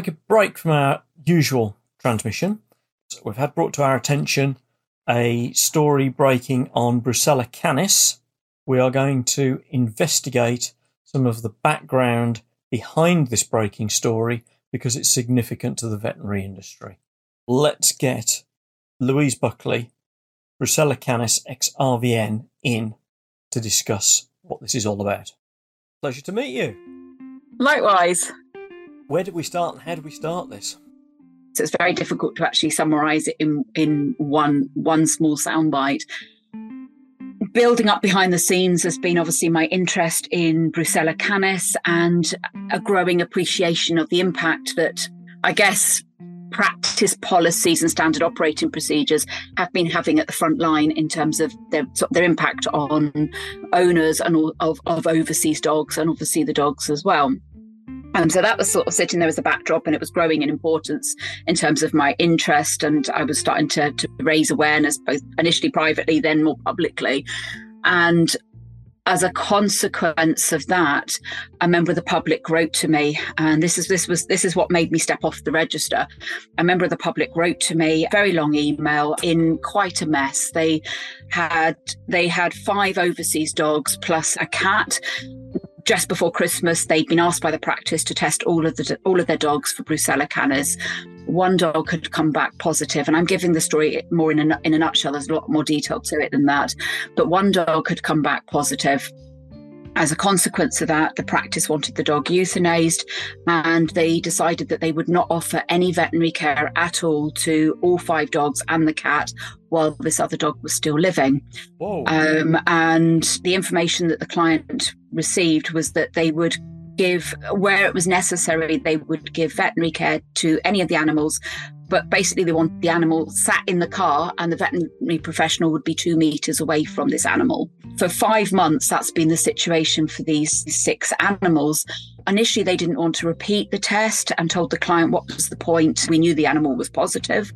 take a break from our usual transmission. So we've had brought to our attention a story breaking on Brucella canis. We are going to investigate some of the background behind this breaking story because it's significant to the veterinary industry. Let's get Louise Buckley, Brucella canis XRVN, in to discuss what this is all about. Pleasure to meet you. Likewise. Where did we start and how did we start this? So it's very difficult to actually summarize it in, in one one small soundbite. Building up behind the scenes has been obviously my interest in Brucella canis and a growing appreciation of the impact that I guess practice policies and standard operating procedures have been having at the front line in terms of their their impact on owners and of, of overseas dogs and obviously the dogs as well. And so that was sort of sitting there as a backdrop, and it was growing in importance in terms of my interest. And I was starting to, to raise awareness, both initially privately, then more publicly. And as a consequence of that, a member of the public wrote to me, and this is this was this is what made me step off the register. A member of the public wrote to me, very long email in quite a mess. They had they had five overseas dogs plus a cat just before Christmas, they'd been asked by the practice to test all of the all of their dogs for Brucella canis. One dog had come back positive, and I'm giving the story more in a in a nutshell. There's a lot more detail to it than that, but one dog had come back positive. As a consequence of that, the practice wanted the dog euthanized, and they decided that they would not offer any veterinary care at all to all five dogs and the cat while this other dog was still living. Um, and the information that the client received was that they would give, where it was necessary, they would give veterinary care to any of the animals. But basically, they want the animal sat in the car, and the veterinary professional would be two meters away from this animal. For five months, that's been the situation for these six animals. Initially, they didn't want to repeat the test and told the client what was the point. We knew the animal was positive.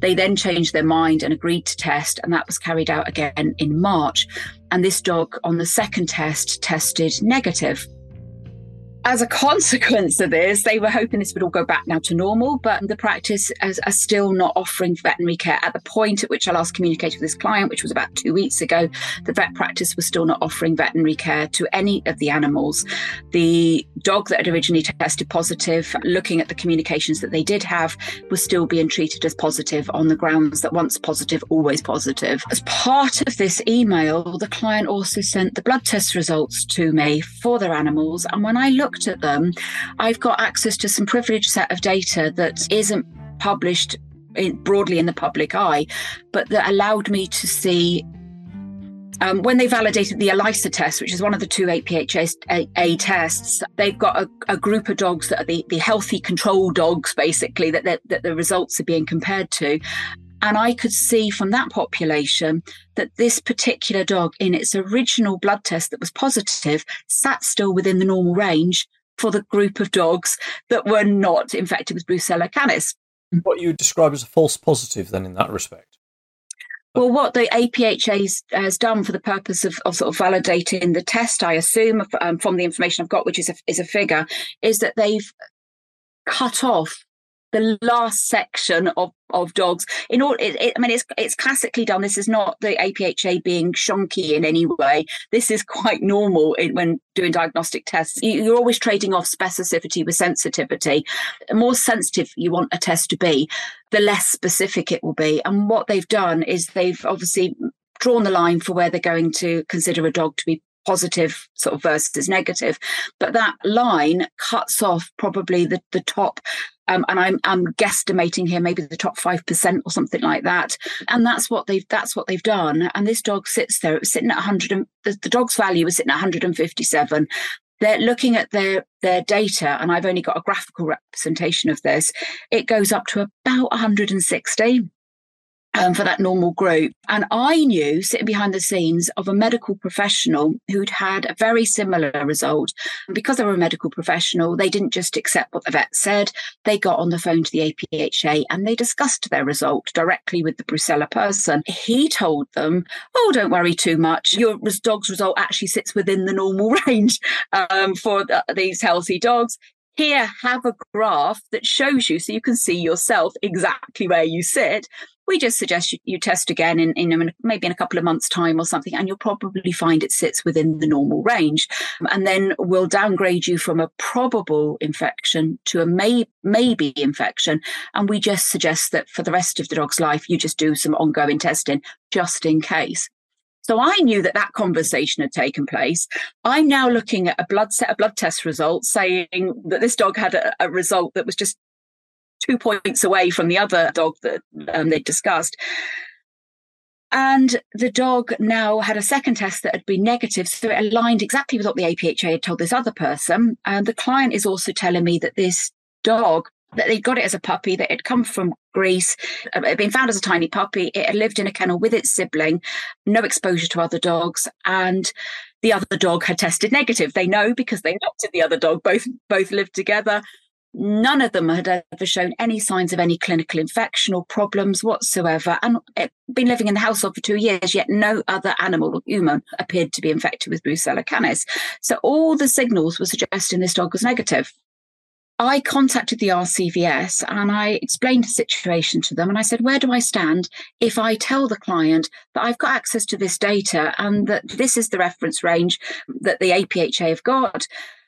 They then changed their mind and agreed to test, and that was carried out again in March. And this dog on the second test tested negative as a consequence of this, they were hoping this would all go back now to normal, but the practice is, are still not offering veterinary care. At the point at which I last communicated with this client, which was about two weeks ago, the vet practice was still not offering veterinary care to any of the animals. The dog that had originally tested positive, looking at the communications that they did have, was still being treated as positive on the grounds that once positive, always positive. As part of this email, the client also sent the blood test results to me for their animals. And when I looked looked at them, I've got access to some privileged set of data that isn't published in, broadly in the public eye, but that allowed me to see um, when they validated the ELISA test, which is one of the two APHA tests, they've got a, a, group of dogs that are the, the healthy control dogs, basically, that, that, that the results are being compared to. And I could see from that population that this particular dog, in its original blood test that was positive, sat still within the normal range for the group of dogs that were not infected with Brucella canis. What you describe as a false positive, then, in that respect? Well, what the APHA has done for the purpose of, of, sort of validating the test, I assume um, from the information I've got, which is a, is a figure, is that they've cut off the last section of, of dogs. In all, it, it, I mean, it's it's classically done. This is not the APHA being shonky in any way. This is quite normal in, when doing diagnostic tests. You, are always trading off specificity with sensitivity. The more sensitive you want a test to be, the less specific it will be. And what they've done is they've obviously drawn the line for where they're going to consider a dog to be positive sort of versus negative but that line cuts off probably the, the top um, and I'm, I'm guesstimating here maybe the top five percent or something like that. And that's what they've that's what they've done. And this dog sits there. It was sitting at 100. And, the, the dog's value was sitting at 157. They're looking at their their data, and I've only got a graphical representation of this. It goes up to about 160 um, for that normal group. And I knew, sitting behind the scenes, of a medical professional who'd had a very similar result. And because they were a medical professional, they didn't just accept what the vet said. They got on the phone to the APHA and they discussed their result directly with the Brucella person. He told them, "Oh, don't worry too much. Your dog's result actually sits within the normal range um, for the, these healthy dogs." here, have a graph that shows you so you can see yourself exactly where you sit. We just suggest you, you test again in, in maybe in a couple of months' time or something, and you'll probably find it sits within the normal range. And then we'll downgrade you from a probable infection to a may, maybe infection. And we just suggest that for the rest of the dog's life, you just do some ongoing testing just in case. So I knew that that conversation had taken place. I'm now looking at a blood set of blood test results saying that this dog had a, a result that was just two points away from the other dog that um, they'd discussed. And the dog now had a second test that had been negative. So it aligned exactly with what the APHA had told this other person. And the client is also telling me that this dog that they got it as a puppy, that it come from Greece, it had been found as a tiny puppy. It had lived in a kennel with its sibling, no exposure to other dogs, and the other dog had tested negative. They know because they adopted the other dog. Both both lived together. None of them had ever shown any signs of any clinical infection or problems whatsoever, and been living in the household for two years. Yet no other animal or human appeared to be infected with Brucella canis. So all the signals were suggesting this dog was negative. I contacted the RCVS and I explained the situation to them. And I said, Where do I stand if I tell the client that I've got access to this data and that this is the reference range that the APHA have got?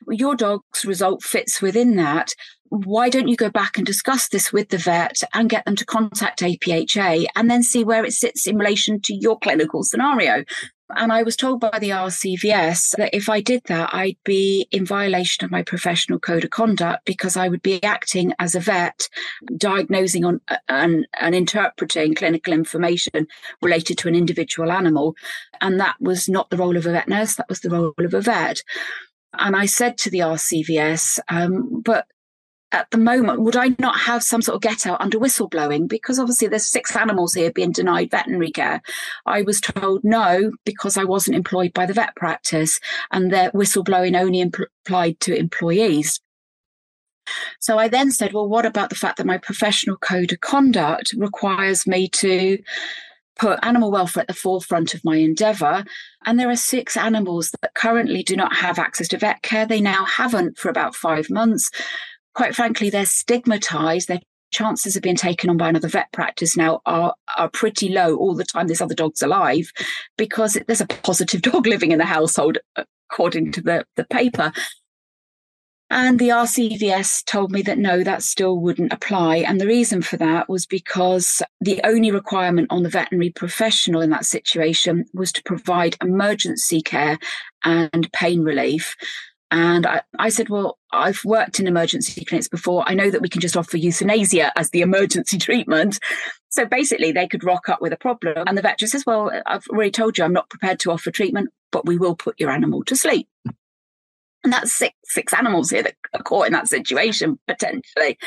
Your dog's result fits within that. Why don't you go back and discuss this with the vet and get them to contact APHA and then see where it sits in relation to your clinical scenario? And I was told by the RCVS that if I did that, I'd be in violation of my professional code of conduct because I would be acting as a vet, diagnosing on and, and interpreting clinical information related to an individual animal. And that was not the role of a vet nurse, that was the role of a vet. And I said to the RCVS, um, but at the moment, would I not have some sort of get out under whistleblowing? Because obviously there's six animals here being denied veterinary care. I was told no, because I wasn't employed by the vet practice and their whistleblowing only impl- applied to employees. So I then said, well, what about the fact that my professional code of conduct requires me to put animal welfare at the forefront of my endeavour. And there are six animals that currently do not have access to vet care. They now haven't for about five months quite frankly, they're stigmatized. Their chances of being taken on by another vet practice now are, are pretty low all the time this other dog's alive because there's a positive dog living in the household, uh, according to the, the paper. And the RCVS told me that no, that still wouldn't apply. And the reason for that was because the only requirement on the veterinary professional in that situation was to provide emergency care and pain relief. And I, I, said, Well, I've worked in emergency clinics before. I know that we can just offer euthanasia as the emergency treatment. So basically, they could rock up with a problem. And the vet just says, Well, I've already told you I'm not prepared to offer treatment, but we will put your animal to sleep. And that's six, six animals here that are caught in that situation, potentially.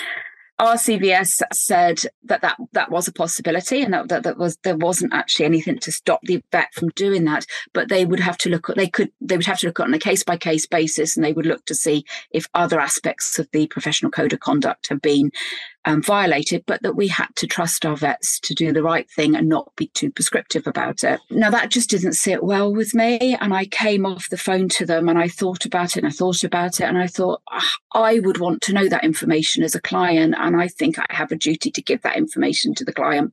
RCVS said that that, that was a possibility and that, that, that was there wasn't actually anything to stop the vet from doing that but they would have to look at they could they would have to look on a case by case basis and they would look to see if other aspects of the professional code of conduct have been um, violated, but that we had to trust our vets to do the right thing and not be too prescriptive about it. Now, that just didn't sit well with me. And I came off the phone to them and I thought about it and I thought about it and I thought, ah, I would want to know that information as a client. And I think I have a duty to give that information to the client.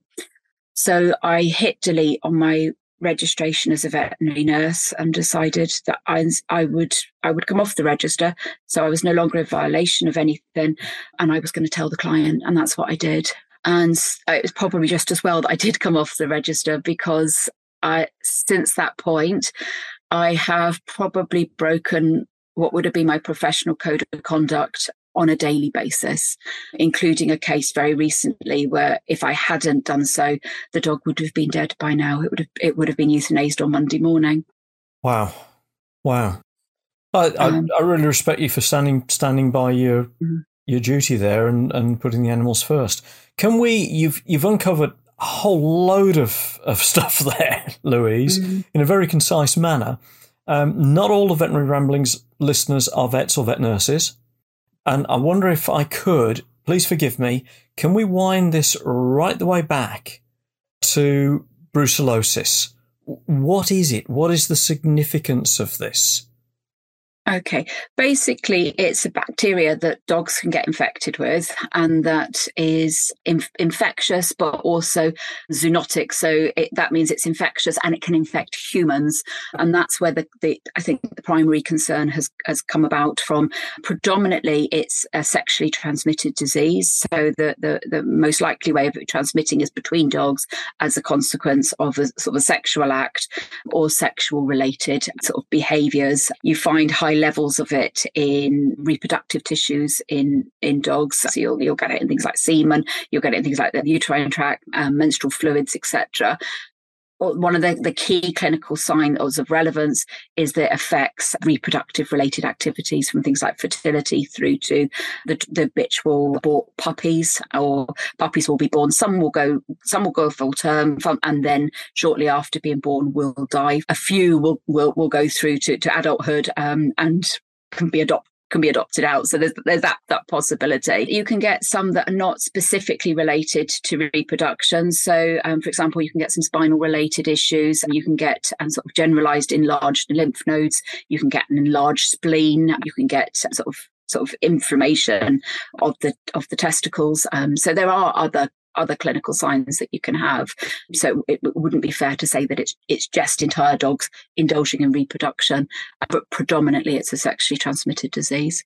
So I hit delete on my registration as a veterinary nurse and decided that I, I would I would come off the register. So I was no longer in violation of anything, and I was going to tell the client, and that's what I did. And uh, it was probably just as well that I did come off the register because I since that point I have probably broken what would have been my professional code of conduct on a daily basis, including a case very recently where if I hadn't done so, the dog would have been dead by now. It would have it would have been euthanized on Monday morning. Wow, wow! I, um, I, I, really respect you for standing standing by your mm-hmm. your duty there and, and putting the animals first. Can we? You've you've uncovered a whole load of of stuff there, Louise, mm-hmm. in a very concise manner. Um, not all the veterinary ramblings listeners are vets or vet nurses. And I wonder if I could, please forgive me, can we wind this right the way back to brucellosis? What is it? What is the significance of this? Okay. Basically, it's a bacteria that dogs can get infected with, and that is inf- infectious, but also zoonotic. So it, that means it's infectious and it can infect humans. And that's where the, the I think the primary concern has, has come about from. Predominantly, it's a sexually transmitted disease. So the, the, the most likely way of transmitting is between dogs as a consequence of a sort of a sexual act or sexual related sort of behaviors. You find high levels of it in reproductive tissues in in dogs. So you'll you'll get it in things like semen, you'll get it in things like the uterine tract, um, menstrual fluids, etc one of the, the key clinical signs of relevance is that it affects reproductive related activities from things like fertility through to the, the bitch will born puppies or puppies will be born. Some will go some will go full term and then shortly after being born will die. A few will will, will go through to, to adulthood um, and can be adopted can be adopted out. So there's there's that that possibility. You can get some that are not specifically related to reproduction. So, um, for example, you can get some spinal related issues, and you can get um, sort of generalized enlarged lymph nodes. You can get an enlarged spleen. You can get sort of sort of inflammation of the of the testicles. Um, so there are other other clinical signs that you can have. So it wouldn't be fair to say that it's it's just entire dogs indulging in reproduction, but predominantly it's a sexually transmitted disease.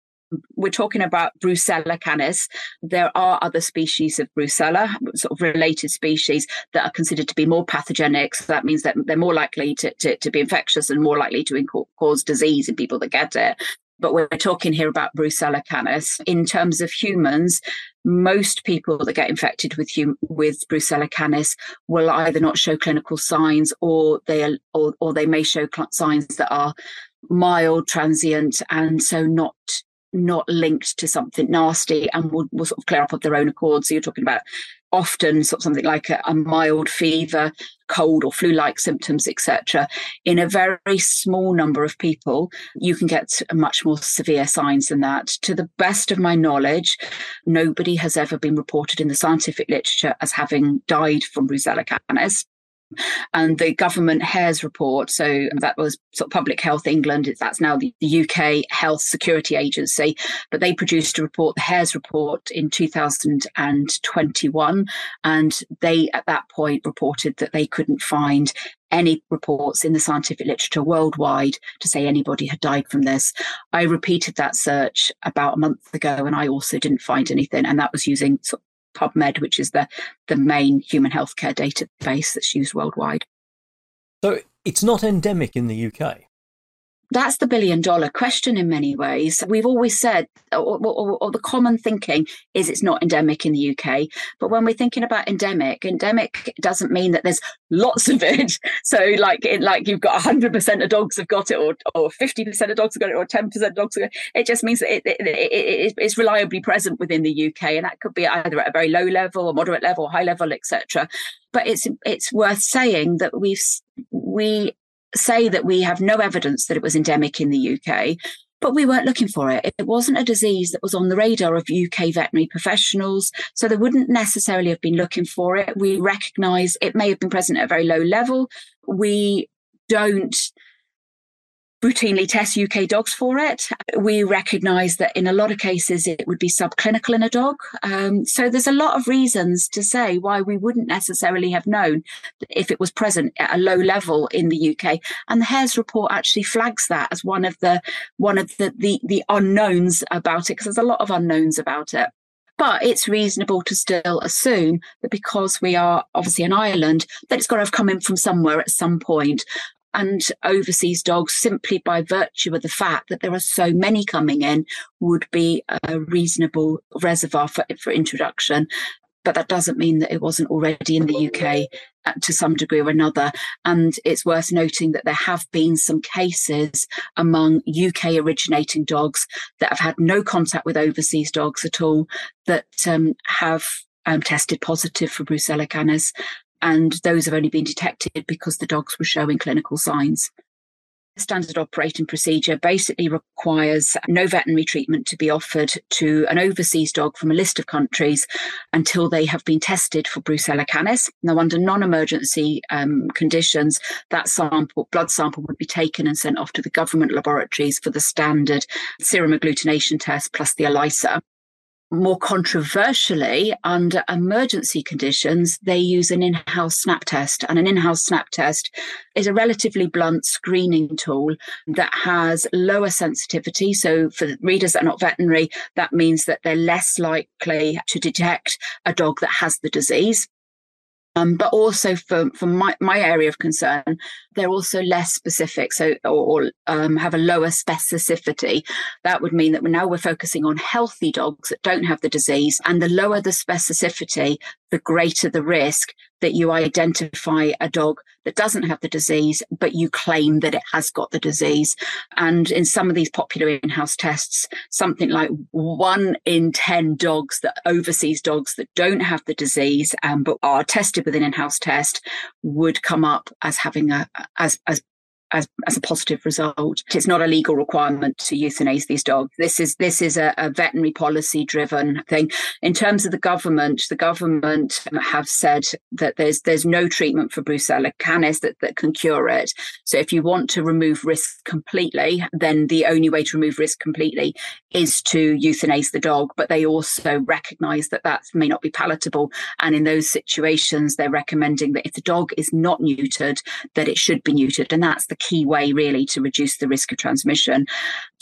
We're talking about Brucella canis. There are other species of Brucella, sort of related species, that are considered to be more pathogenic. So that means that they're more likely to, to, to be infectious and more likely to cause disease in people that get it but we're talking here about Brucella canis. In terms of humans, most people that get infected with hum- with Brucella canis will either not show clinical signs or they are, or, or they may show cl- signs that are mild, transient, and so not not linked to something nasty and will, will sort of clear up of their own accord. So you're talking about often sort of something like a, a mild fever, cold or flu-like symptoms, etc. In a very small number of people, you can get much more severe signs than that. To the best of my knowledge, nobody has ever been reported in the scientific literature as having died from Brucella canis. And the government HAIRS report, so mm. that was sort of Public Health England, that's now the, UK Health Security Agency, but they produced a report, the HAIRS report, in 2021. And they, at that point, reported that they couldn't find any reports in the scientific literature worldwide to say anybody had died from this. I repeated that search about a month ago and I also didn't find anything. And that was using sort of PubMed, which is the, the main human healthcare database that's used worldwide. So it's not endemic in the UK that's the billion dollar question in many ways. We've always said, or, or, or, the common thinking is it's not endemic in the UK. But when we're thinking about endemic, endemic doesn't mean that there's lots of it. So like it, like you've got 100% of dogs have got it, or, or 50% of dogs have got it, or 10% of dogs have got it. It just means that it, it, it's reliably present within the UK, and that could be either at a very low level, or moderate level, high level, etc. But it's it's worth saying that we've we say that we have no evidence that it was endemic in the UK, but we weren't looking for it. It wasn't a disease that was on the radar of UK veterinary professionals, so they wouldn't necessarily have been looking for it. We recognise it may have been present at a very low level. We don't routinely test UK dogs for it. We recognise that in a lot of cases it would be subclinical in a dog. Um, so there's a lot of reasons to say why we wouldn't necessarily have known if it was present at a low level in the UK. And the HAIRS report actually flags that as one of the one of the the, the unknowns about it because there's a lot of unknowns about it. But it's reasonable to still assume that because we are obviously an island, that it's got to have come in from somewhere at some point and overseas dogs simply by virtue of the fact that there are so many coming in would be a reasonable reservoir for, for introduction. But that doesn't mean that it wasn't already in the UK to some degree or another. And it's worth noting that there have been some cases among UK originating dogs that have had no contact with overseas dogs at all that um, have um, tested positive for Brucella canis and those have only been detected because the dogs were showing clinical signs. The standard operating procedure basically requires no veterinary treatment to be offered to an overseas dog from a list of countries until they have been tested for Brucella canis. Now, under non-emergency um, conditions, that sample, blood sample, would be taken and sent off to the government laboratories for the standard serum agglutination test plus the ELISA more controversially, under emergency conditions, they use an in house snap test. And an in house snap test is a relatively blunt screening tool that has lower sensitivity. So, for readers that are not veterinary, that means that they're less likely to detect a dog that has the disease. Um, but also for, for my, my area of concern, they're also less specific, so or, or um, have a lower specificity. That would mean that now we're focusing on healthy dogs that don't have the disease, and the lower the specificity, the greater the risk that you identify a dog that doesn't have the disease, but you claim that it has got the disease. And in some of these popular in-house tests, something like one in 10 dogs that overseas dogs that don't have the disease, um, but are tested with an in-house test would come up as having a, as, as as, as a positive result. It's not a legal requirement to euthanize these dogs. This is this is a, a veterinary policy driven thing. In terms of the government, the government have said that there's there's no treatment for Brucella canis that, that can cure it. So if you want to remove risk completely, then the only way to remove risk completely is to euthanize the dog. But they also recognise that that may not be palatable, and in those situations, they're recommending that if the dog is not neutered, that it should be neutered, and that's the key way really to reduce the risk of transmission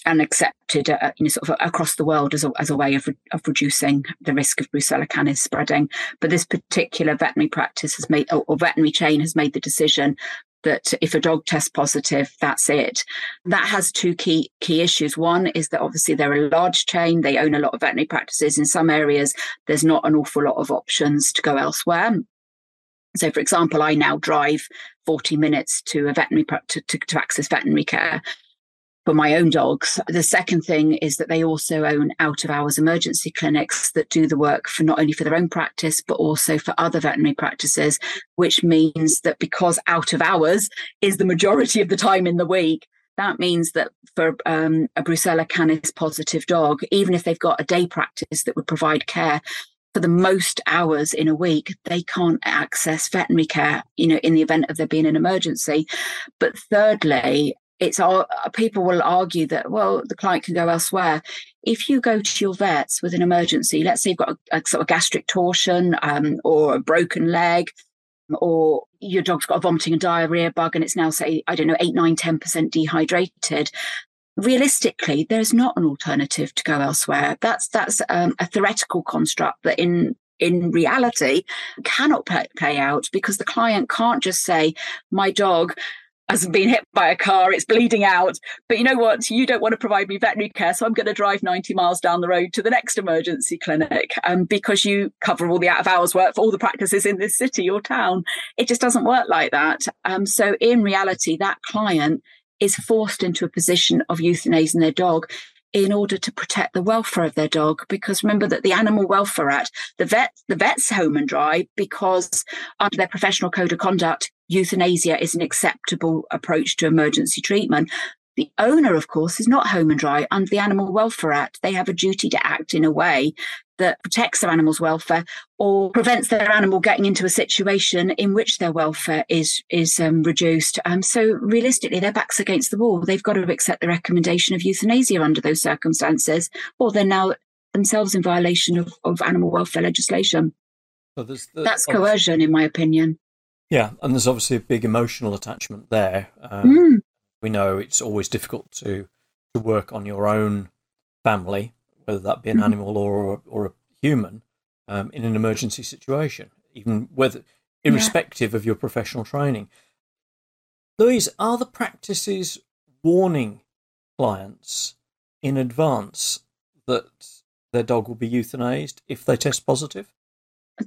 and accepted uh, you know sort of across the world as a, as a way of, of reducing the risk of Brucella canis spreading but this particular veterinary practice has made or, or veterinary chain has made the decision that if a dog tests positive, that's it. That has two key key issues. One is that obviously they're a large chain; they own a lot of veterinary practices. In some areas, there's not an awful lot of options to go elsewhere. So, for example, I now drive 40 minutes to a veterinary to, to, to access veterinary care for my own dogs. The second thing is that they also own out of hours emergency clinics that do the work for not only for their own practice, but also for other veterinary practices, which means that because out of hours is the majority of the time in the week, that means that for um, a Brucella canis positive dog, even if they've got a day practice that would provide care, for the most hours in a week, they can't access veterinary care, you know, in the event of there being an emergency. But thirdly, it's all people will argue that well the client can go elsewhere if you go to your vets with an emergency let's say you've got a, a sort of gastric torsion um, or a broken leg or your dog's got a vomiting and diarrhea bug and it's now say i don't know 8 9 10% dehydrated realistically, there's not an alternative to go elsewhere. That's that's um, a theoretical construct that in in reality cannot play, play out because the client can't just say, "My dog." has been hit by a car, it's bleeding out. But you know what? You don't want to provide me veterinary care, so I'm going to drive 90 miles down the road to the next emergency clinic um, because you cover all the out of hours work for all the practices in this city or town. It just doesn't work like that. Um, so, in reality, that client is forced into a position of euthanizing their dog in order to protect the welfare of their dog. Because remember that the Animal Welfare Act, the vet, the vet's home and dry because under their professional code of conduct, euthanasia is an acceptable approach to emergency treatment. The owner, of course, is not home and dry. Under the Animal Welfare Act, they have a duty to act in a way that protects their animal's welfare or prevents their animal getting into a situation in which their welfare is is um, reduced. Um, so realistically, their backs against the wall. They've got to accept the recommendation of euthanasia under those circumstances, or they're now themselves in violation of, of animal welfare legislation. So there's, there's That's coercion, in my opinion. Yeah, and there's obviously a big emotional attachment there. Um, mm. We know it's always difficult to to work on your own family whether that be an mm-hmm. animal or or a human, um, in an emergency situation, even whether irrespective yeah. of your professional training. Louise, are the practices warning clients in advance that their dog will be euthanized if they test positive?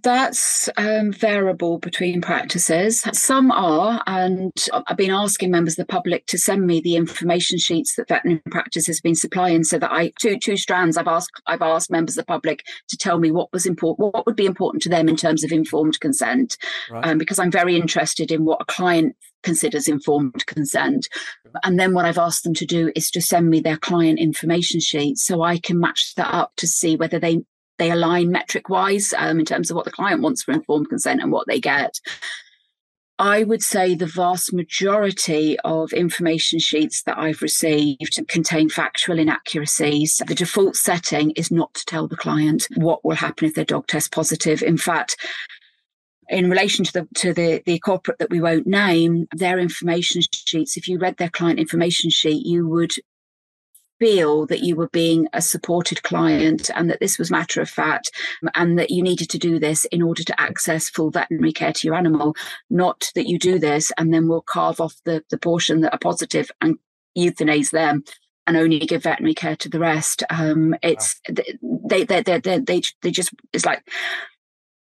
That's um, variable between practices. Some are, and I've been asking members of the public to send me the information sheets that veterinary practice has been supplying, so that I two two strands. I've asked I've asked members of the public to tell me what was important, what would be important to them in terms of informed consent, right. um, because I'm very interested in what a client considers informed consent. And then what I've asked them to do is to send me their client information sheet so I can match that up to see whether they they align metric wise um, in terms of what the client wants for informed consent and what they get. I would say the vast majority of information sheets that I've received contain factual inaccuracies. The default setting is not to tell the client what will happen if their dog tests positive. In fact, in relation to the to the the corporate that we won't name, their information sheets, if you read their client information sheet, you would feel that you were being a supported client and that this was matter of fact and that you needed to do this in order to access full veterinary care to your animal, not that you do this and then we'll carve off the, the portion that are positive and euthanize them and only give veterinary care to the rest. Um, it's they, they, they, they, they, they just, it's like,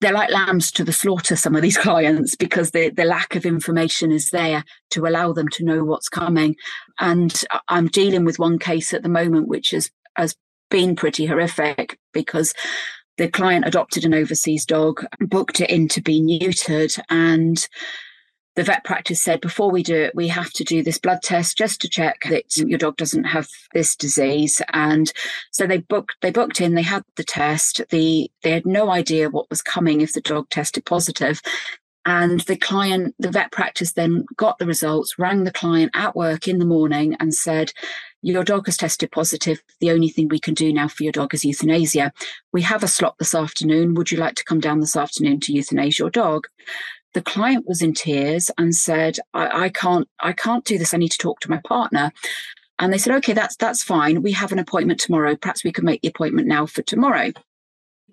they're like lambs to the slaughter, some of these clients, because the, the lack of information is there to allow them to know what's coming. And I'm dealing with one case at the moment, which has, has been pretty horrific because the client adopted an overseas dog, booked it in to be neutered, and the vet practice said before we do it, we have to do this blood test just to check that your dog doesn't have this disease. And so they booked they booked in, they had the test. The they had no idea what was coming if the dog tested positive. And the client, the vet practice then got the results, rang the client at work in the morning and said, Your dog has tested positive. The only thing we can do now for your dog is euthanasia. We have a slot this afternoon. Would you like to come down this afternoon to euthanize your dog? The client was in tears and said, I, I can't, I can't do this. I need to talk to my partner. And they said, okay, that's that's fine. We have an appointment tomorrow. Perhaps we could make the appointment now for tomorrow.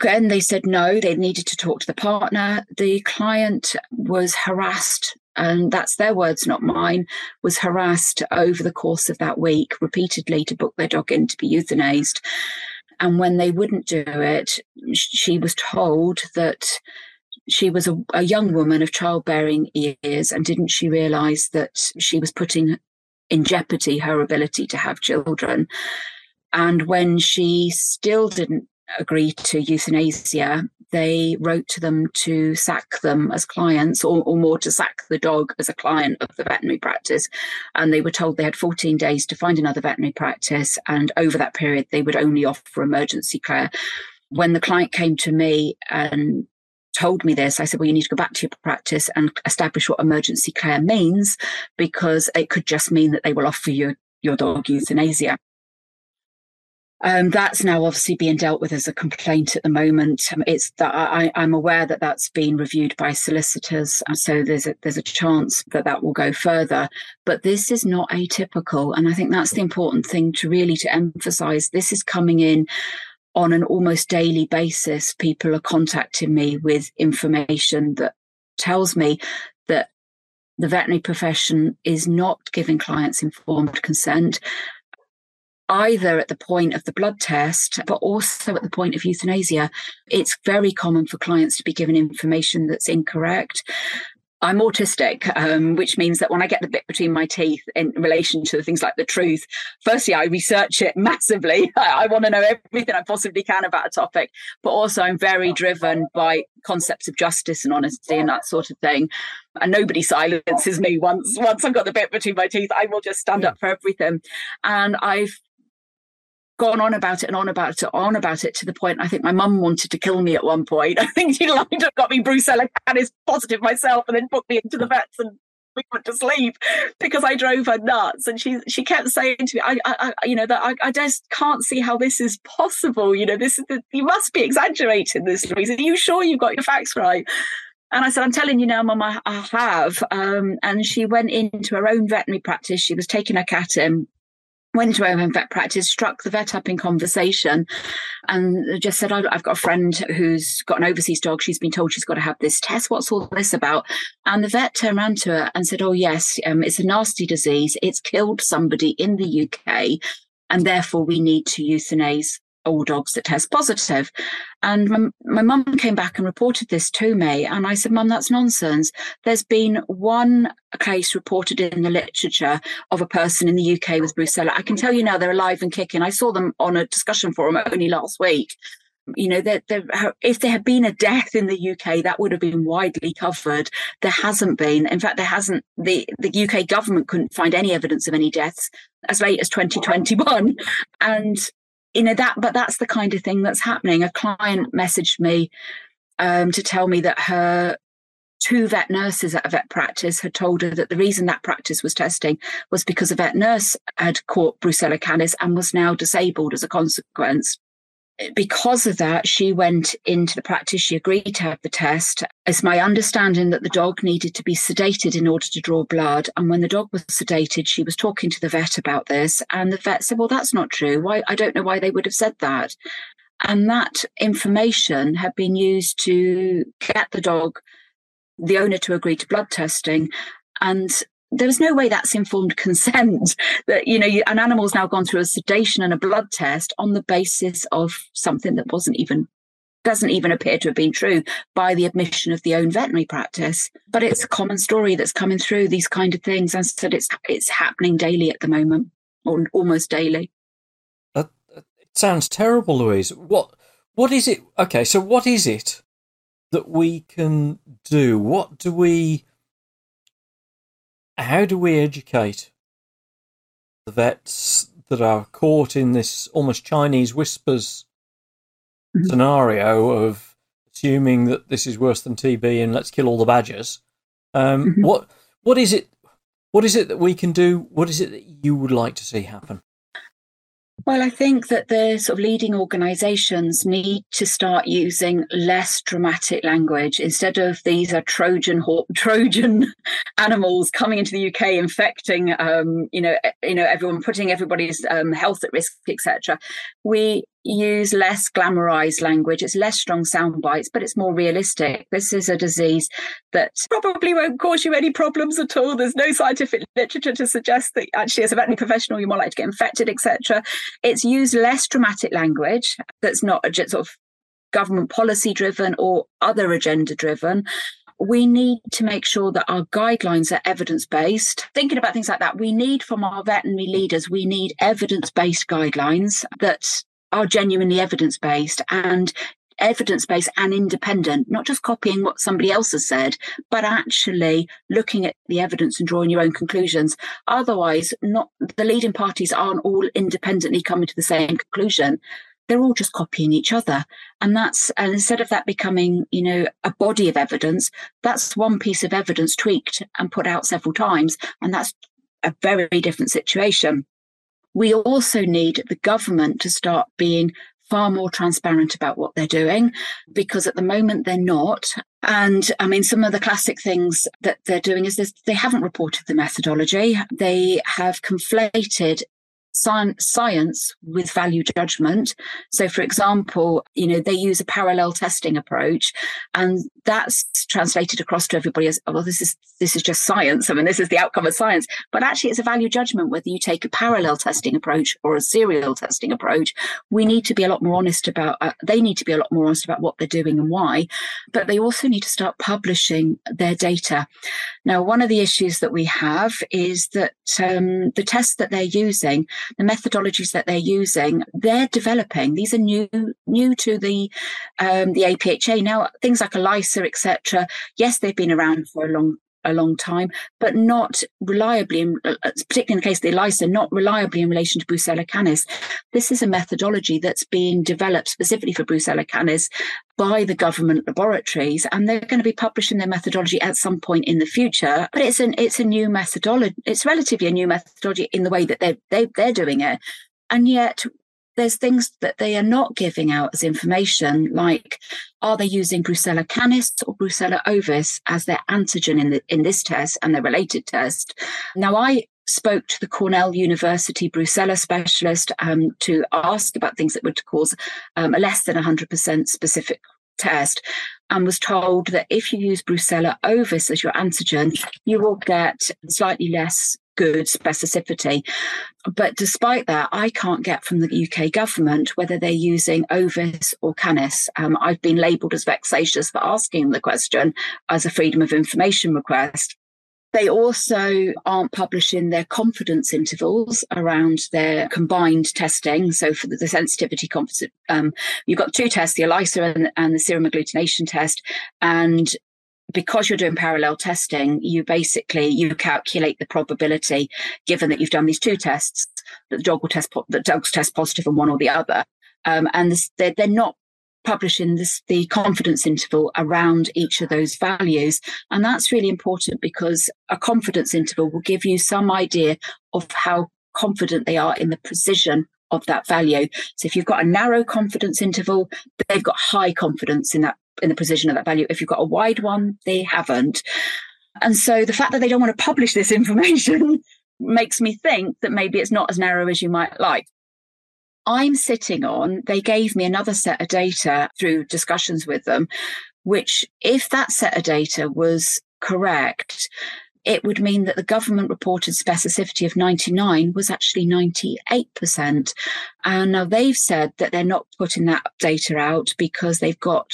And they said no, they needed to talk to the partner. The client was harassed, and that's their words, not mine, was harassed over the course of that week repeatedly to book their dog in to be euthanized. And when they wouldn't do it, she was told that she was a, a young woman of childbearing years, and didn't she realize that she was putting in jeopardy her ability to have children? And when she still didn't agree to euthanasia, they wrote to them to sack them as clients, or, or, more to sack the dog as a client of the veterinary practice. And they were told they had 14 days to find another veterinary practice. And over that period, they would only offer emergency care. When the client came to me and told me this, I said, well, you need to go back to your practice and establish what emergency care means, because it could just mean that they will offer you your dog euthanasia. Um, that's now obviously being dealt with as a complaint at the moment. Um, it's that I, am aware that that's been reviewed by solicitors, so there's a, there's a chance that that will go further. But this is not atypical, and I think that's the important thing to really to emphasise. This is coming in on an almost daily basis, people are contacting me with information that tells me that the veterinary profession is not giving clients informed consent, either at the point of the blood test, but also at the point of euthanasia. It's very common for clients to be given information that's incorrect. I'm autistic, um, which means that when I get the bit between my teeth in relation to things like the truth, firstly, I research it massively. I, I want to know everything I possibly can about a topic, but also I'm very driven by concepts of justice and honesty and that sort of thing. And nobody silences me once once I've got the bit between my teeth. I will just stand up for everything. And I've gone on about it and on about it, on about it to the point I think my mum wanted to kill me at one point. I think she lined up, got me Brucella canis positive myself, and then put me into the vets and we went to sleep because I drove her nuts. And she she kept saying to me, I, I, I you know, that I, I just can't see how this is possible. You know, this is the, you must be exaggerating this reason. Are you sure you've got your facts right? And I said, I'm telling you now, Mum, I, I have. Um, and she went into her own veterinary practice. She was taking her cat in went to own vet practice, struck the vet up in conversation, and just said, I've got a friend who's got an overseas dog. She's been told she's got to have this test. What's all this about? And the vet turned around to her and said, Oh, yes, um, it's a nasty disease. It's killed somebody in the UK, and therefore we need to euthanize all dogs that test positive. And my, mum came back and reported this to me. And I said, Mum, that's nonsense. There's been one case reported in the literature of a person in the UK with Brucella. I can tell you now they're alive and kicking. I saw them on a discussion forum only last week you know, there, there, if there had been a death in the UK, that would have been widely covered. There hasn't been. In fact, there hasn't. The, the UK government couldn't find any evidence of any deaths as late as 2021. And, you know, that, but that's the kind of thing that's happening. A client messaged me um, to tell me that her two vet nurses at a vet practice had told her that the reason that practice was testing was because a vet nurse had caught Brucella canis and was now disabled as a consequence because of that, she went into the practice. She agreed to have the test. It's my understanding that the dog needed to be sedated in order to draw blood. And when the dog was sedated, she was talking to the vet about this. And the vet said, Well, that's not true. Why? I don't know why they would have said that. And that information had been used to get the dog, the owner to agree to blood testing. And there's no way that's informed consent that you know you, an animal's now gone through a sedation and a blood test on the basis of something that wasn't even doesn't even appear to have been true by the admission of the own veterinary practice. But it's a common story that's coming through these kind of things and said it's it's happening daily at the moment or almost daily. That, that sounds terrible louise. What what is it okay so what is it that we can do? What do we how do we educate the vets that are caught in this almost Chinese whispers mm-hmm. scenario of assuming that this is worse than TB and let's kill all the badgers? Um, mm-hmm. What what is it? What is it that we can do? What is it that you would like to see happen? Well, I think that the sort of leading organisations need to start using less dramatic language instead of these are Trojan Trojan animals coming into the UK infecting, um, you know, you know, everyone putting everybody's um, health at risk, etc. We use less glamorized language. It's less strong sound bites, but it's more realistic. This is a disease that probably won't cause you any problems at all. There's no scientific literature to suggest that actually, as a veterinary professional, you're more likely to get infected, etc. It's used less dramatic language that's not sort of government policy driven or other agenda driven we need to make sure that our guidelines are evidence based. Thinking about things like that, we need from our veterinary leaders, we need evidence based guidelines that are genuinely evidence based and evidence based and independent, not just copying what somebody else has said, but actually looking at the evidence and drawing your own conclusions. Otherwise, not the leading parties aren't all independently coming to the same conclusion. They're all just copying each other. And that's, and instead of that becoming, you know, a body of evidence, that's one piece of evidence tweaked and put out several times. And that's a very different situation. We also need the government to start being far more transparent about what they're doing because at the moment they're not. And I mean, some of the classic things that they're doing is this, they haven't reported the methodology. They have conflated science with value judgment. So, for example, you know, they use a parallel testing approach, and that's translated across to everybody as, well, this is this is just science. I mean, this is the outcome of science. But actually, it's a value judgment whether you take a parallel testing approach or a serial testing approach. We need to be a lot more honest about. Uh, they need to be a lot more honest about what they're doing and why. But they also need to start publishing their data. Now, one of the issues that we have is that um, the tests that they're using the methodologies that they're using, they're developing. These are new new to the um, the APHA now. Things like ELISA, etc. Yes, they've been around for a long a long time, but not reliably, uh, uh, particularly in the case of the ELISA, not reliably in relation to Brucella canis. This is a methodology that's being developed specifically for Brucella canis by the government laboratories, and they're going to be publishing their methodology at some point in the future. But it's an it's a new methodology. It's relatively a new methodology in the way that they're they, they're doing it, and yet there's things that they are not giving out as information, like are they using Brucella canis or Brucella ovis as their antigen in, the, in this test and the related test? Now, I spoke to the Cornell University Brucella specialist um, to ask about things that would cause um, a less than 100% specific test and was told that if you use Brucella ovis as your antigen, you will get slightly less good specificity. But despite that, I can't get from the UK government whether they're using Ovis or Canis. Um, I've been labelled as vexatious for asking the question as a freedom of information request. They also aren't publishing their confidence intervals around their combined testing. So for the, sensitivity composite, um, you've got two tests, the ELISA and, and the serum agglutination test. And because you're doing parallel testing, you basically you calculate the probability, given that you've done these two tests, that the dog will test po- that dogs test positive on one or the other. Um, and this, they're, they're not publishing this, the confidence interval around each of those values. And that's really important because a confidence interval will give you some idea of how confident they are in the precision of that value. So if you've got a narrow confidence interval, they've got high confidence in that in the precision of that value. If you've got a wide one, they haven't. And so the fact that they don't want to publish this information makes me think that maybe it's not as narrow as you might like. I'm sitting on, they gave me another set of data through discussions with them, which, if that set of data was correct, it would mean that the government reported specificity of 99 was actually 98%. And now they've said that they're not putting that data out because they've got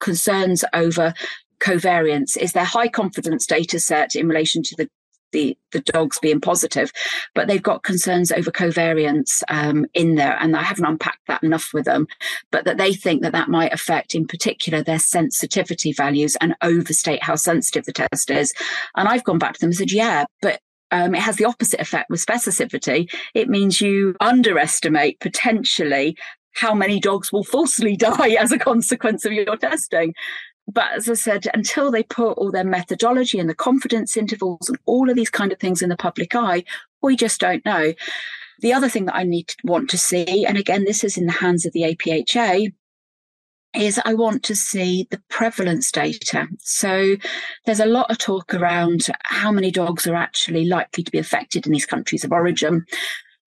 concerns over covariance. Is their high confidence data set in relation to the the, the dogs being positive, but they've got concerns over covariance um, in there, and I haven't unpacked that enough with them. But that they think that that might affect, in particular, their sensitivity values and overstate how sensitive the test is. And I've gone back to them and said, yeah, but um, it has the opposite effect with specificity. It means you underestimate potentially how many dogs will falsely die as a consequence of your testing. But as I said, until they put all their methodology and the confidence intervals and all of these kind of things in the public eye, we just don't know. The other thing that I need to want to see, and again, this is in the hands of the APHA, is I want to see the prevalence data. So there's a lot of talk around how many dogs are actually likely to be affected in these countries of origin.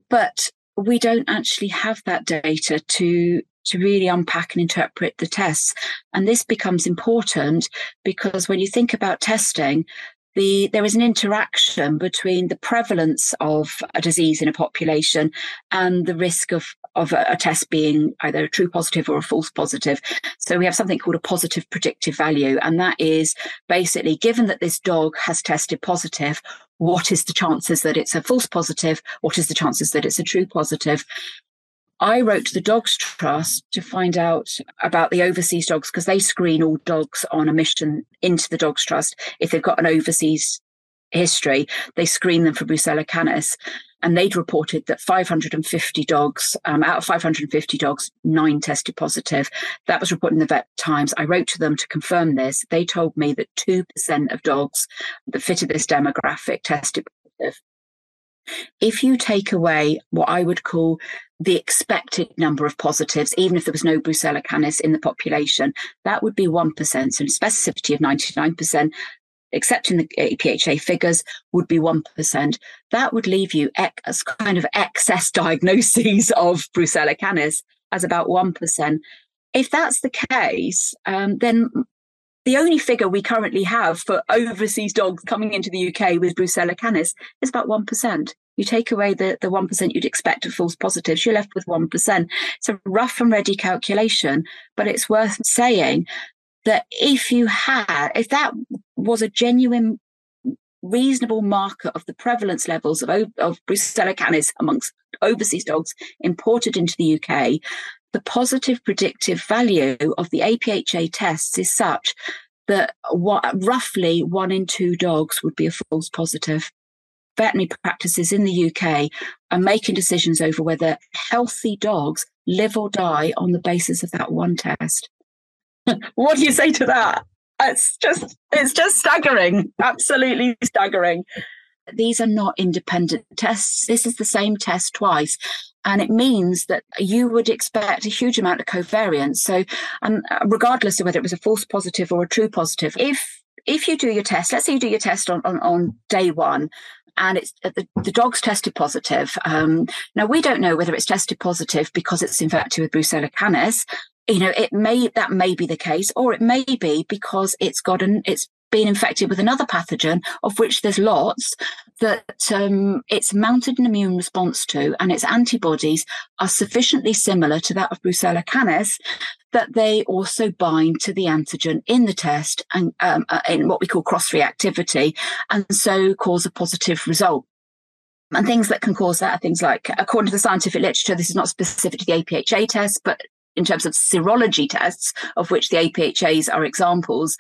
But we don't actually have that data to to really unpack and interpret the tests. And this becomes important because when you think about testing, the, there is an interaction between the prevalence of a disease in a population and the risk of, of a, a, test being either a true positive or a false positive. So we have something called a positive predictive value. And that is basically given that this dog has tested positive, what is the chances that it's a false positive? What is the chances that it's a true positive? I wrote to the Dogs Trust to find out about the overseas dogs because they screen all dogs on a mission into the Dogs Trust. If they've got an overseas history, they screen them for Brucella canis. And they'd reported that 550 dogs, um, out of 550 dogs, nine tested positive. That was reported in the Vet Times. I wrote to them to confirm this. They told me that 2% of dogs that fitted this demographic tested positive. If you take away what I would call the expected number of positives, even if there was no Brucella canis in the population, that would be 1%. So specificity of 99%, accepting the APHA figures, would be 1%. That would leave you as kind of excess diagnoses of Brucella canis as about 1%. If that's the case, um, then the only figure we currently have for overseas dogs coming into the UK with Brucella canis is about 1%. You take away the, the 1% you'd expect of false positives, you're left with 1%. It's a rough and ready calculation, but it's worth saying that if you had, if that was a genuine, reasonable marker of the prevalence levels of, of Brucella canis amongst overseas dogs imported into the UK, the positive predictive value of the APHA tests is such that what, roughly one in two dogs would be a false positive veterinary practices in the UK are making decisions over whether healthy dogs live or die on the basis of that one test. what do you say to that? It's just it's just staggering, absolutely staggering. These are not independent tests. This is the same test twice. And it means that you would expect a huge amount of covariance. So, um, regardless of whether it was a false positive or a true positive, if if you do your test, let's say you do your test on, on, on day one, and it's uh, the, the dog's tested positive. Um, now we don't know whether it's tested positive because it's infected with Brucella canis. You know, it may that may be the case, or it may be because it's got an it's been infected with another pathogen, of which there's lots, that um, it's mounted an immune response to, and its antibodies are sufficiently similar to that of Brucella canis that they also bind to the antigen in the test and um, uh, in what we call cross reactivity, and so cause a positive result. And things that can cause that are things like, according to the scientific literature, this is not specific to the APHA test, but in terms of serology tests, of which the APHAs are examples,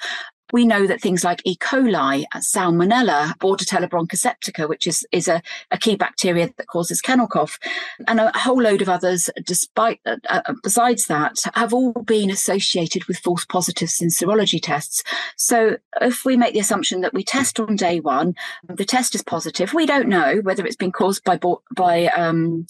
we know that things like E. coli, Salmonella, Bordetella bronchoseptica, which is, is a, a key bacteria that causes kennel cough, and a whole load of others, despite uh, uh, besides that, have all been associated with false positives in serology tests. So if we make the assumption that we test on day one, the test is positive, we don't know whether it's been caused by by um,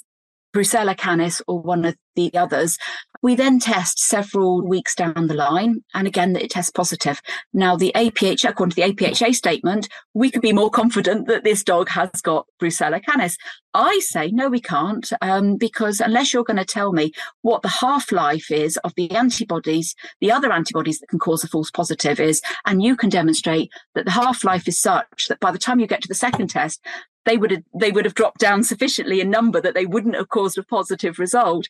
Brucella canis or one of the others. We then test several weeks down the line, and again, it tests positive. Now, the APH, according to the APHA statement, we could be more confident that this dog has got Brucella canis. I say, no, we can't, um, because unless you're going to tell me what the half life is of the antibodies, the other antibodies that can cause a false positive is, and you can demonstrate that the half life is such that by the time you get to the second test, they would have they would have dropped down sufficiently in number that they wouldn't have caused a positive result.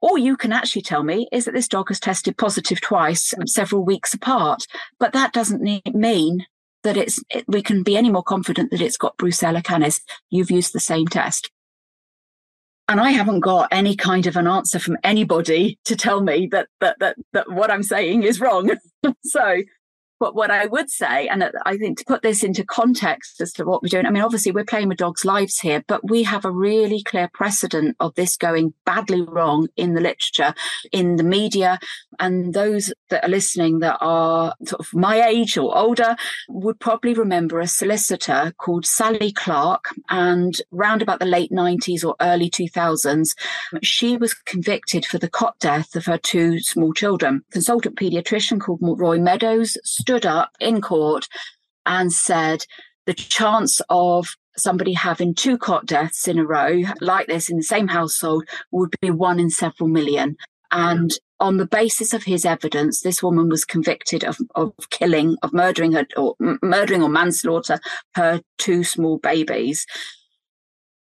All you can actually tell me is that this dog has tested positive twice, um, several weeks apart. But that doesn't mean that it's it, we can be any more confident that it's got Brucella canis. You've used the same test. And I haven't got any kind of an answer from anybody to tell me that that that, that what I'm saying is wrong. so but what I would say, and I think to put this into context as to what we're doing, I mean, obviously we're playing with dogs' lives here, but we have a really clear precedent of this going badly wrong in the literature, in the media. And those that are listening that are sort of my age or older would probably remember a solicitor called Sally Clark. And round about the late 90s or early 2000s, she was convicted for the cot death of her two small children. Consultant pediatrician called Roy Meadows stood up in court and said the chance of somebody having two cot deaths in a row like this in the same household would be one in several million. And on the basis of his evidence, this woman was convicted of, of killing, of murdering her, or murdering or manslaughter her two small babies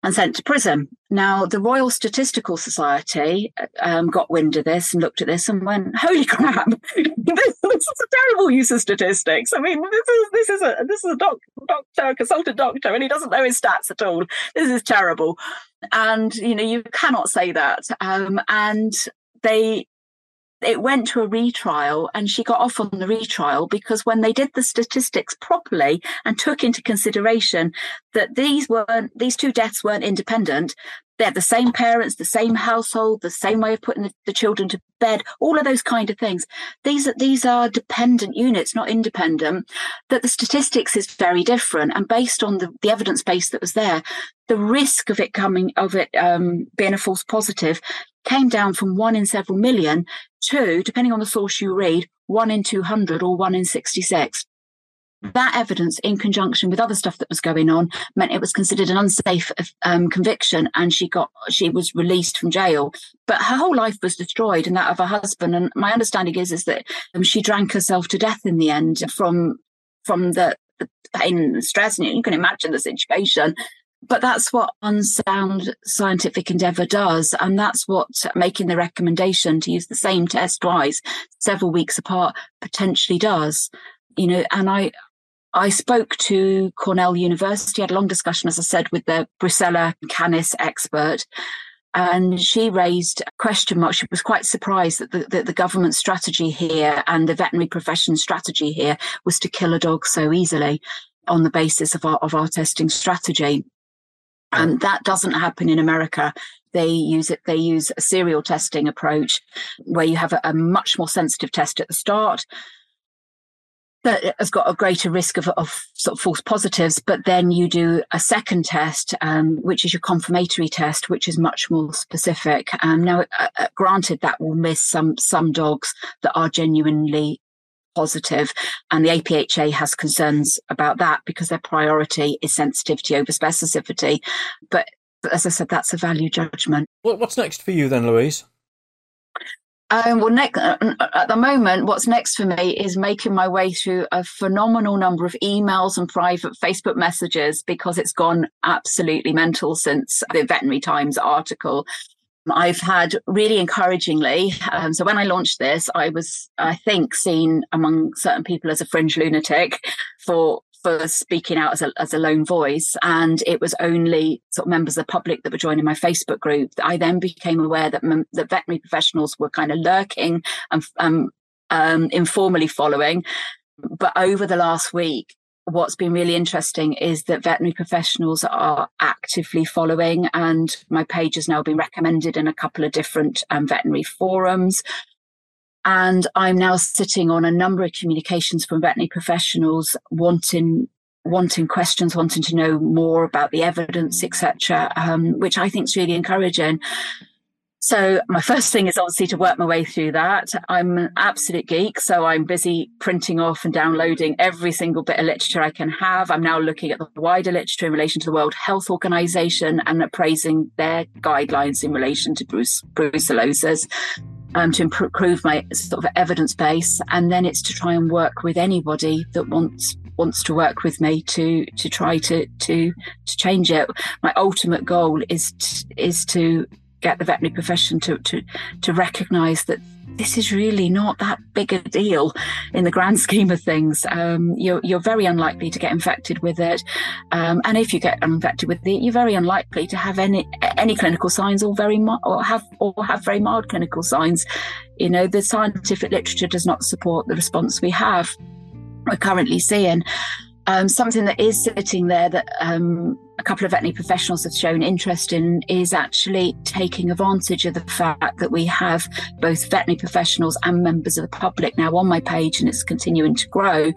and sent to prison. Now, the Royal Statistical Society um, got wind of this and looked at this and went, "Holy crap! this, is a terrible use of statistics. I mean, this is this is a this is a doc, doctor, a consultant doctor, and he doesn't know his stats at all. This is terrible." And you know, you cannot say that. Um, and they it went to a retrial and she got off on the retrial because when they did the statistics properly and took into consideration that these weren't these two deaths weren't independent they're the same parents the same household the same way of putting the, the, children to bed all of those kind of things. These are these are dependent units not independent that the statistics is very different. And based on the, the evidence base that was there the risk of it coming of it um, being a false positive came down from one in several million to, depending on the source you read, one in 200 or one in 66. That evidence, in conjunction with other stuff that was going on, meant it was considered an unsafe um, conviction, and she got she was released from jail. But her whole life was destroyed, and that of her husband. And my understanding is is that um, she drank herself to death in the end from from the, the pain and stress. And you can imagine the situation but that's what unsound scientific endeavor does. And that's what making the recommendation to use the same test twice, several weeks apart, potentially does. You know, and I, I spoke to Cornell University, had a long discussion, as I said, with the Brucella canis expert. And she raised a question mark. She was quite surprised that the, that the government strategy here and the veterinary profession strategy here was to kill a dog so easily on the basis of our, of our testing strategy. And that doesn't happen in America. They use it, they use a serial testing approach where you have a, a much more sensitive test at the start that has got a greater risk of, of, sort of false positives, but then you do a second test, um, which is your confirmatory test, which is much more specific. Um, now, uh, uh granted, that will miss some some dogs that are genuinely positive, and the APHA has concerns about that because their priority is sensitivity over specificity. But, but as I said, that's a value judgment. What's next for you then, Louise? Um, well, next, uh, at the moment, what's next for me is making my way through a phenomenal number of emails and private Facebook messages because it's gone absolutely mental since the Veterinary Times article. I've had really encouragingly. Um, so when I launched this, I was, I think, seen among certain people as a fringe lunatic for for speaking out as a, as a lone voice. And it was only sort of members of the public that were joining my Facebook group that I then became aware that, that veterinary professionals were kind of lurking and um, um, informally following. But over the last week, what's been really interesting is that veterinary professionals are actively following, and my page has now been recommended in a couple of different um, veterinary forums. And I'm now sitting on a number of communications from veterinary professionals wanting wanting questions, wanting to know more about the evidence, etc., um, which I think is really encouraging. So my first thing is obviously to work my way through that. I'm an absolute geek, so I'm busy printing off and downloading every single bit of literature I can have. I'm now looking at the wider literature in relation to the World Health Organization and appraising their guidelines in relation to bruce, brucellosis um, to improve my sort of evidence base, and then it's to try and work with anybody that wants wants to work with me to to try to to to change it. My ultimate goal is is to get the veterinary profession to to to recognise that this is really not that big a deal in the grand scheme of things. Um, you're, you're very unlikely to get infected with it. Um, and if you get infected with it, you're very unlikely to have any, any clinical signs or very, or have, or have very mild clinical signs. You know, the scientific literature does not support the response we have, we're currently seeing. Um, something that is sitting there that um, a couple of veterinary professionals have shown interest in is actually taking advantage of the fact that we have both veterinary professionals and members of the public now on my page and it's continuing to grow.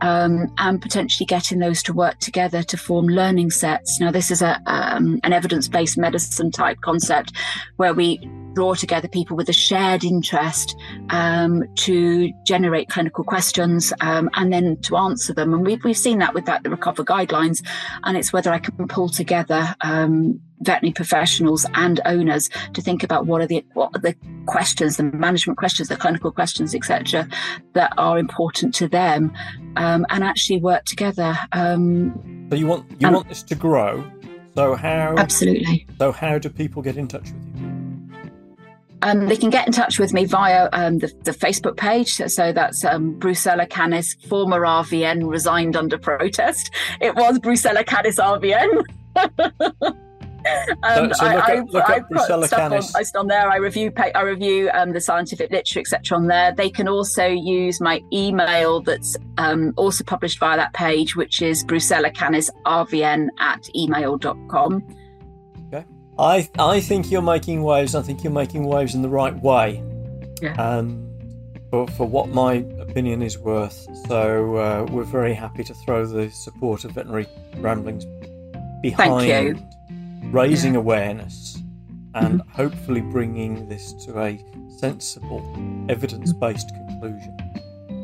Um, and potentially getting those to work together to form learning sets. Now, this is a um, an evidence based medicine type concept where we draw together people with a shared interest um, to generate clinical questions um, and then to answer them. And we've, we've seen that with that, the Recover guidelines. And it's whether I can pull together um, veterinary professionals and owners to think about what are the what are the questions, the management questions, the clinical questions, etc., that are important to them, um, and actually work together. Um, so you want you want this to grow. So how absolutely? So how do people get in touch with you? Um, they can get in touch with me via um, the, the, Facebook page. So that's um, Brucella Canis, former RVN, resigned under protest. It was Brucella Canis RVN. Um, so, so look I, at, look I, I put stuff Canis. on, on, there. I review I review um, the scientific literature, etc. On there, they can also use my email that's um, also published via that page, which is brucellacanisrvn at email.com. I I think you're making waves. I think you're making waves in the right way. Yeah. Um, for, for what my opinion is worth. So uh, we're very happy to throw the support of veterinary ramblings behind raising yeah. awareness and mm-hmm. hopefully bringing this to a sensible, evidence-based conclusion.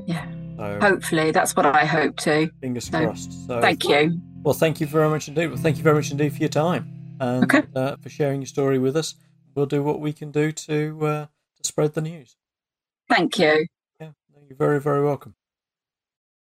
Yeah. So, hopefully, that's what I hope to. Fingers so, crossed. So, thank you. Well, thank you very much indeed. Well, thank you very much indeed for your time and okay. uh, for sharing your story with us. We'll do what we can do to uh, to spread the news. Thank you. Yeah, you're very very welcome.